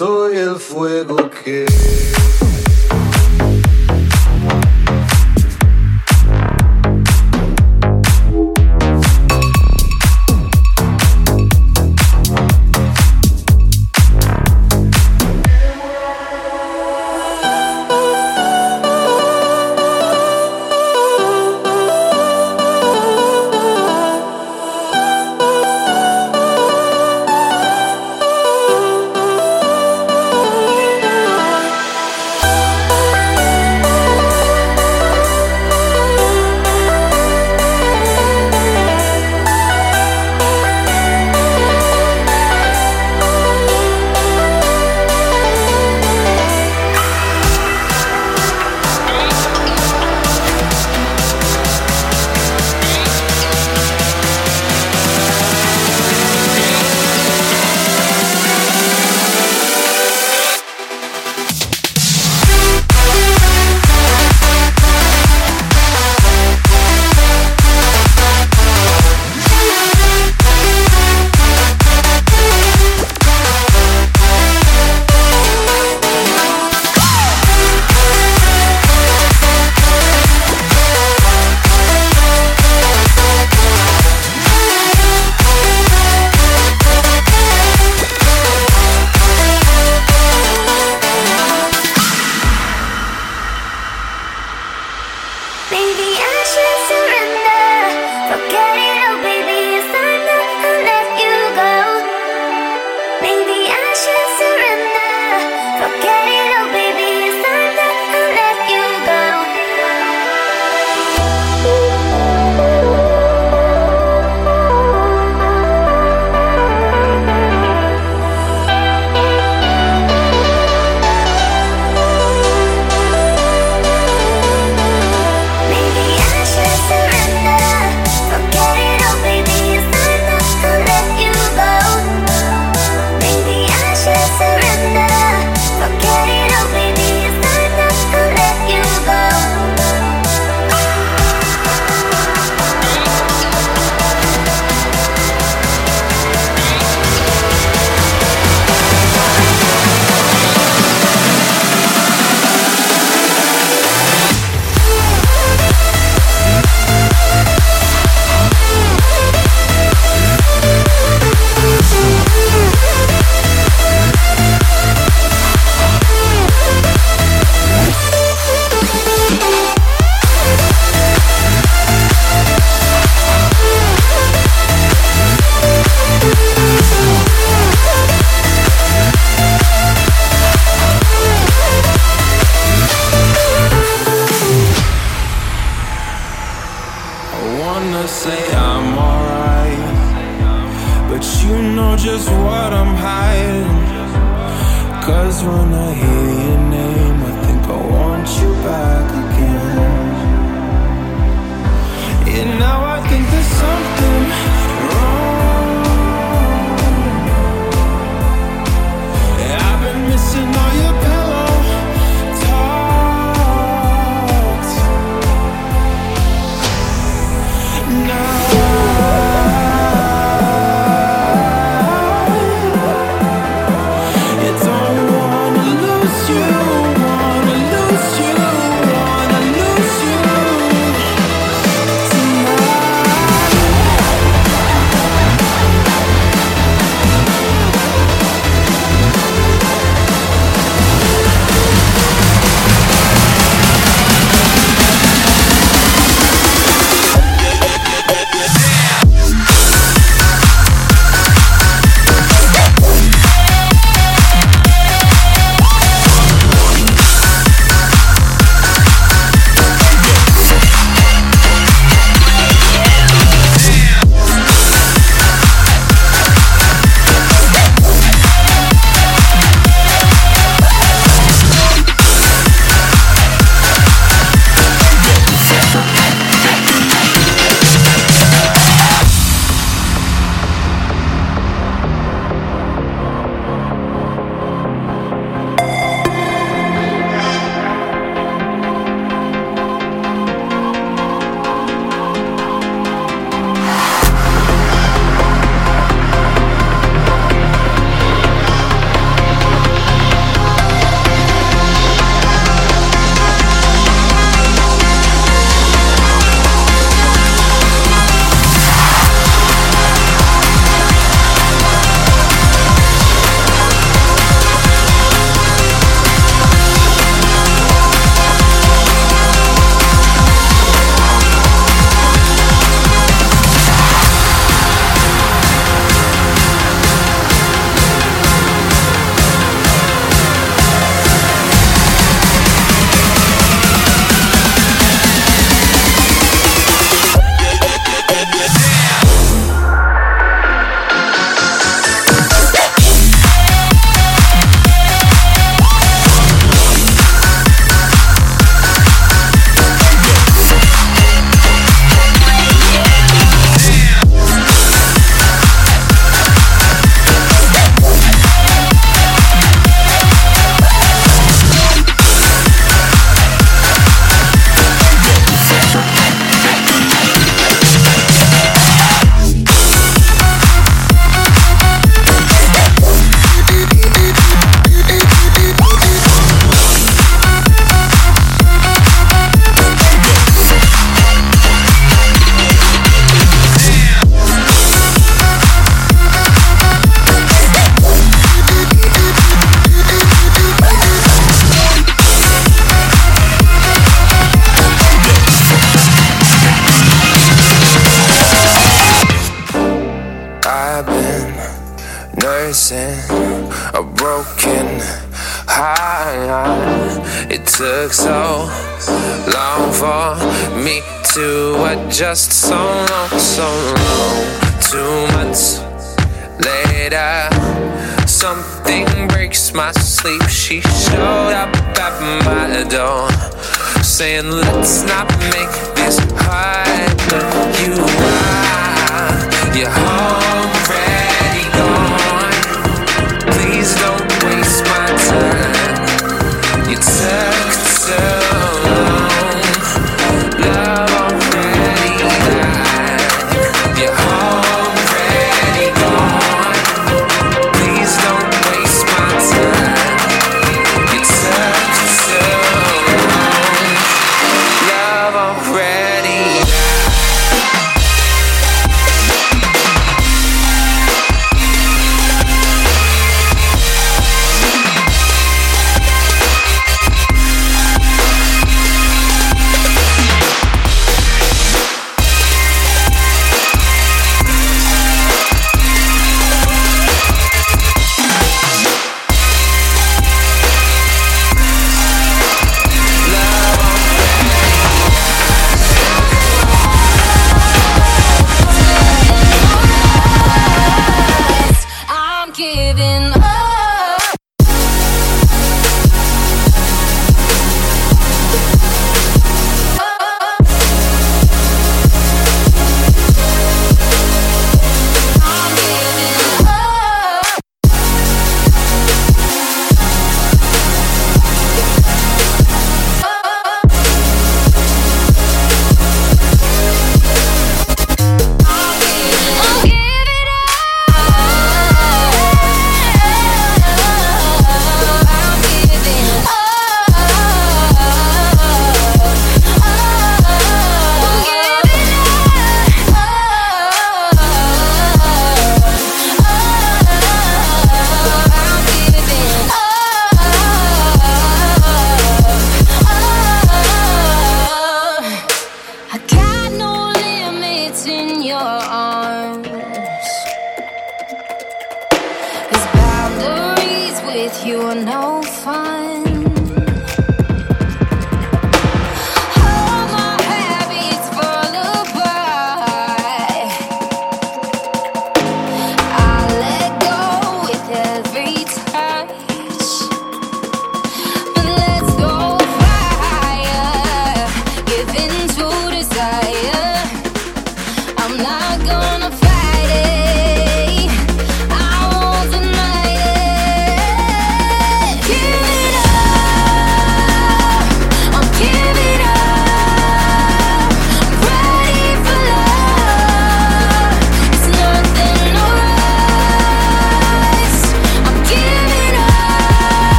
Soy el fuego que...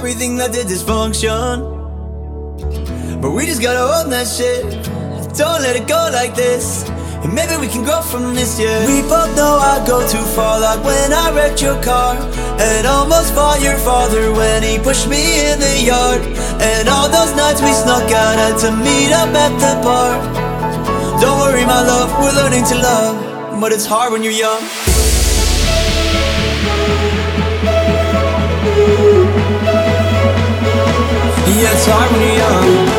everything that did dysfunction. But we just gotta own that shit. Don't let it go like this. And maybe we can grow from this, yeah. We both know I go too far, like when I wrecked your car. And almost fought your father when he pushed me in the yard. And all those nights we snuck out had to meet up at the bar. Don't worry, my love, we're learning to love. But it's hard when you're young. Hard when young.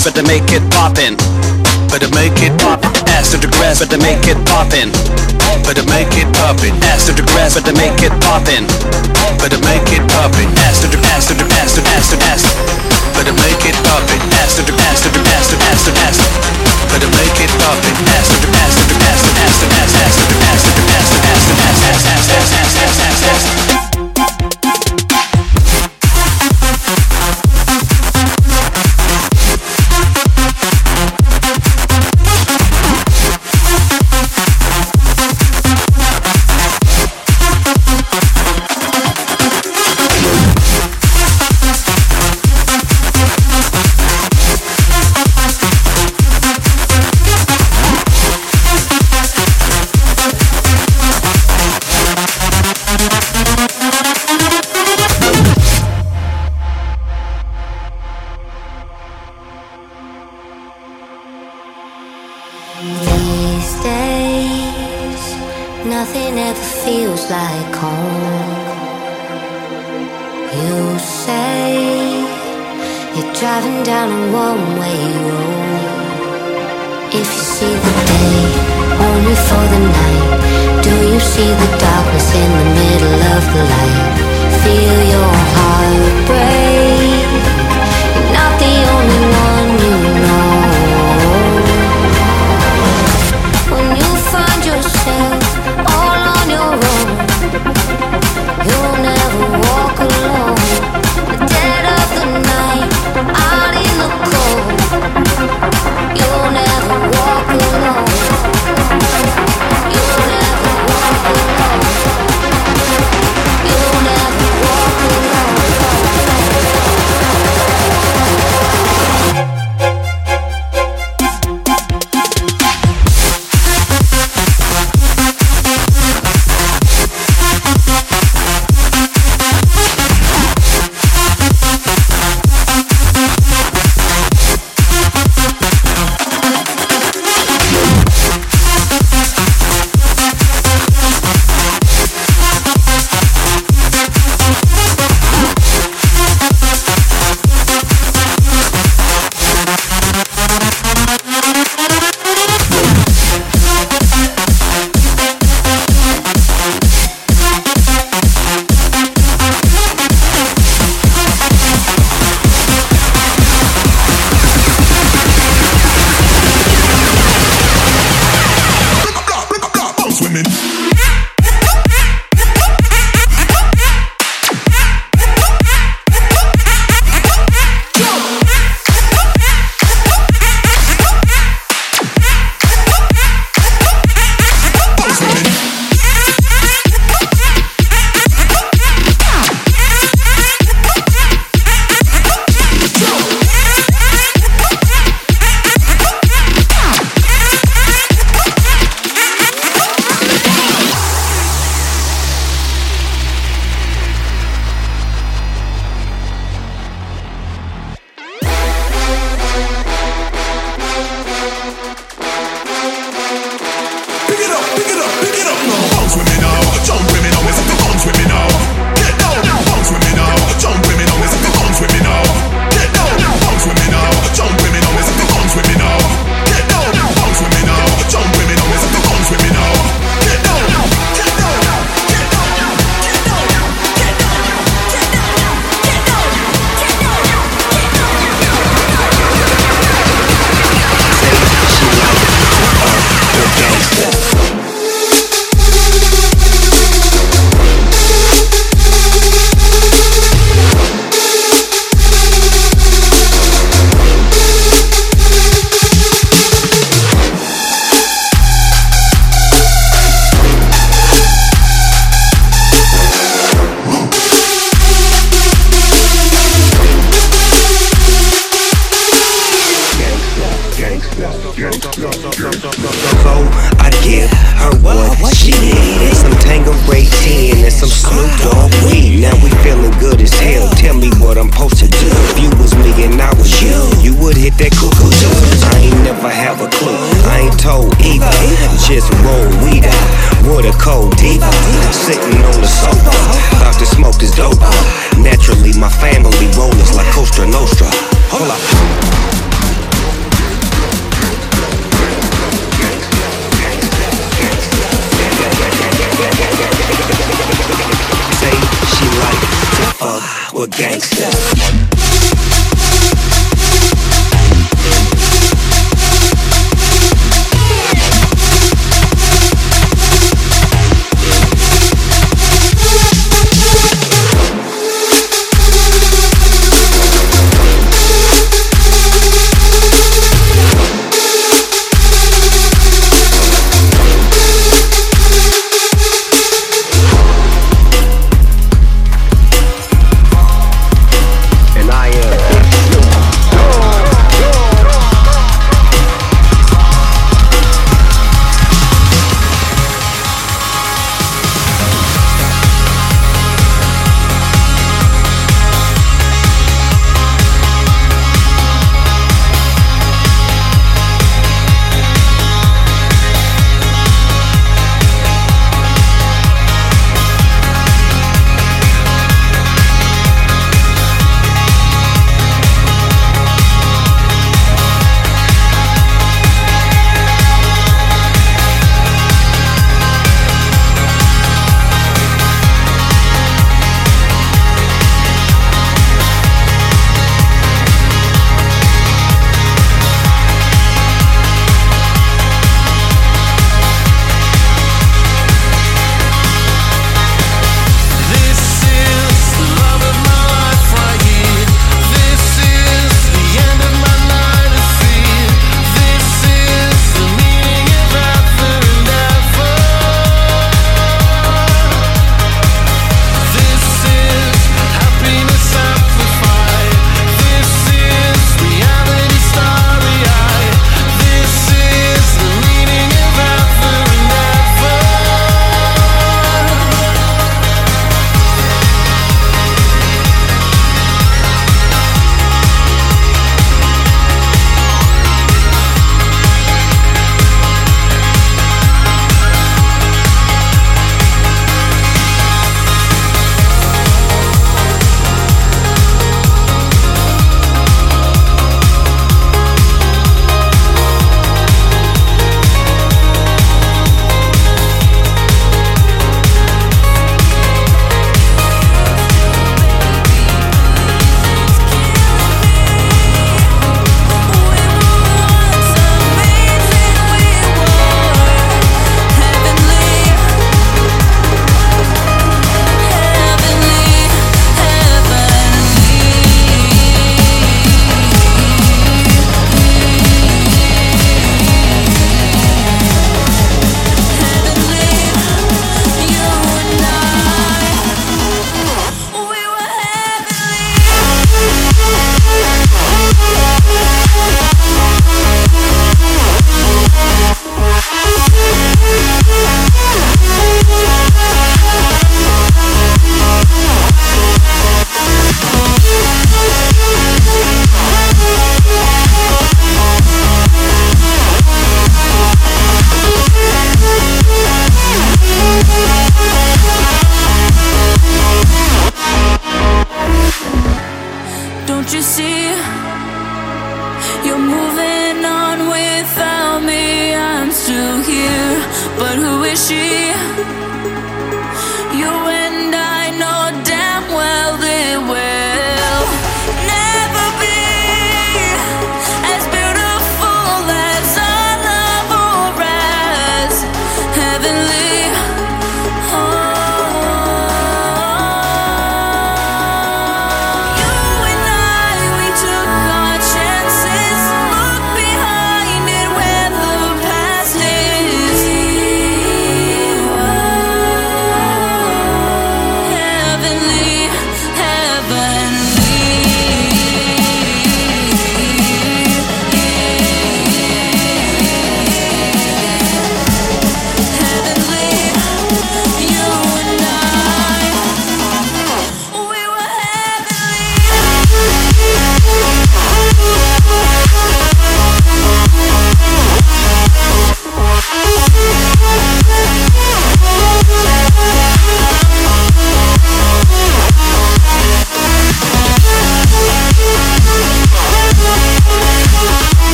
grass, but to make it poppin'. But to make it pop. Ass to the grass, but to make it poppin'. But to make it poppin'. Ass to the grass, but to make it poppin'. But to make it poppin'. Ass to the ass to the ass to the ass to the ass. My family rollers like Cosa Nostra. Hold up. Say she like to fuck with gangsta.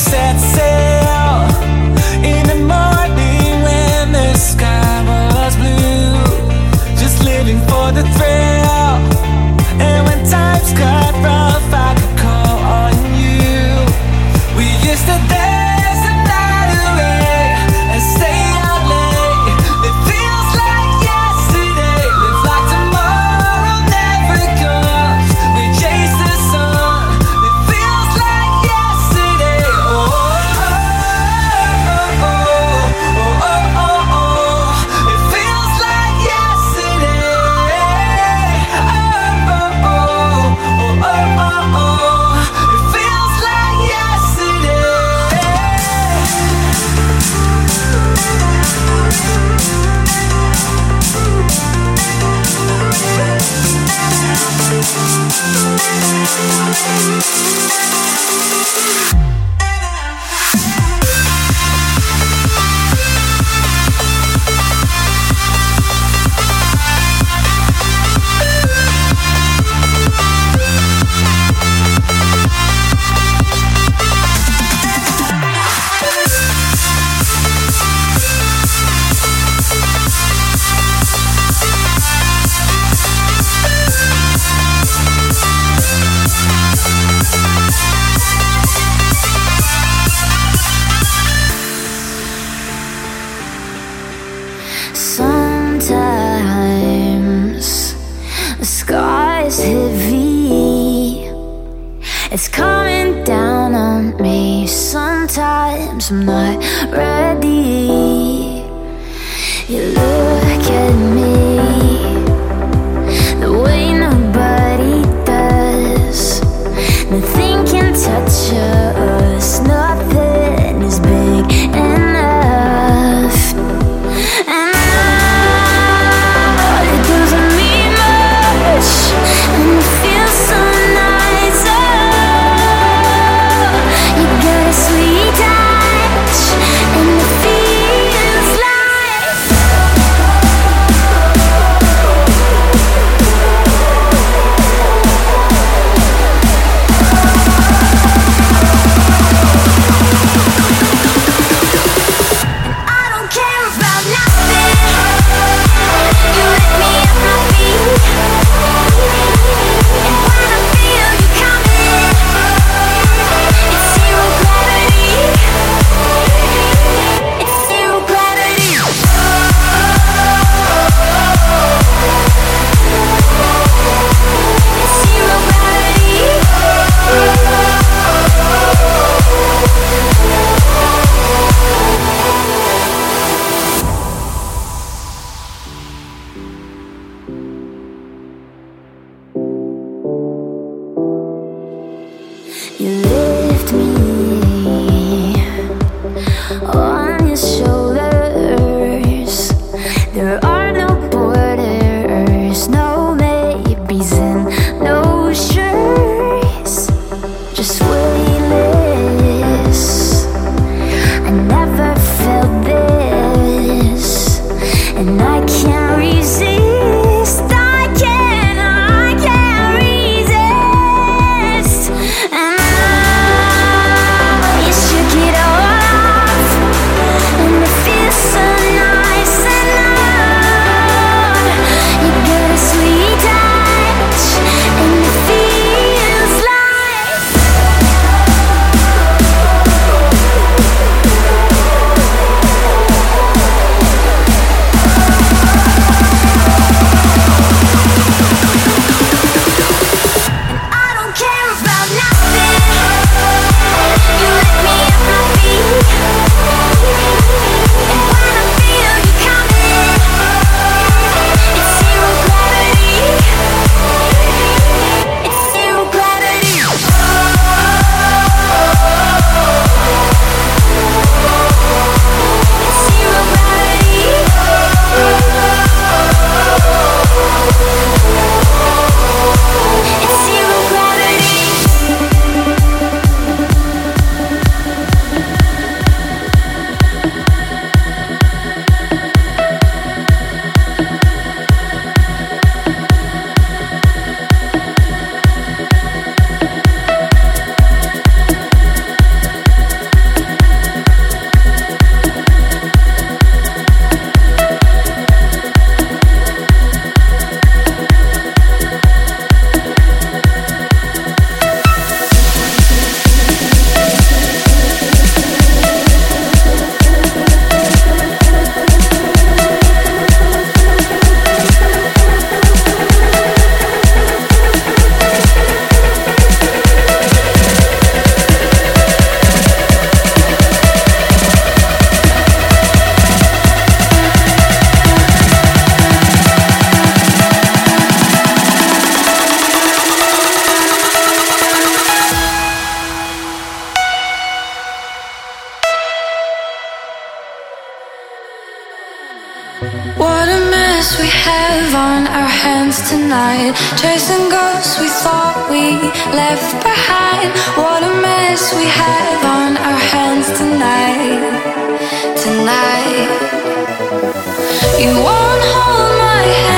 Set sail Sometimes I'm not ready. You look night, chasing ghosts we thought we left behind. What a mess we have on our hands tonight, tonight. You won't hold my hand.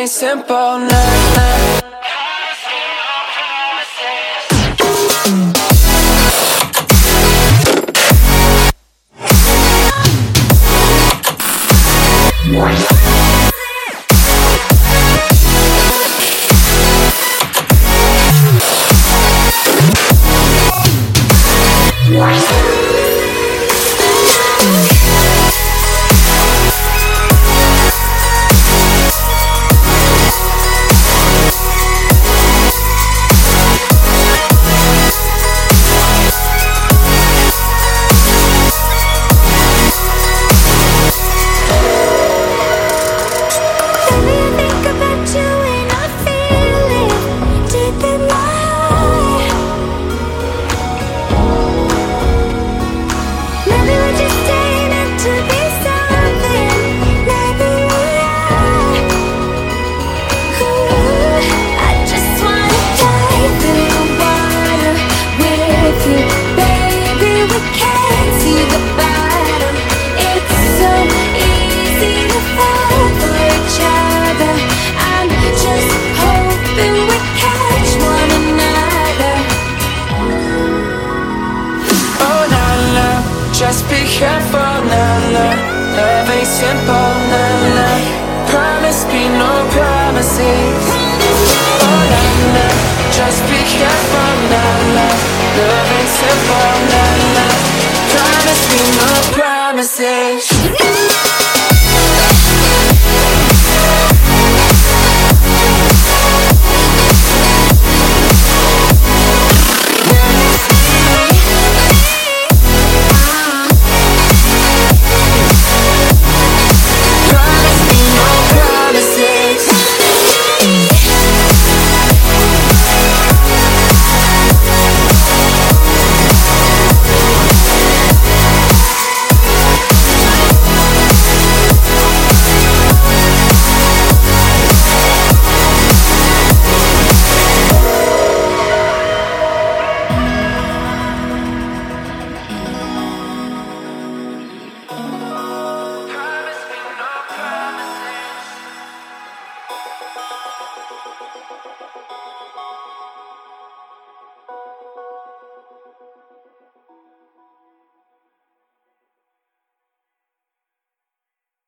ain't simple, nah, nah.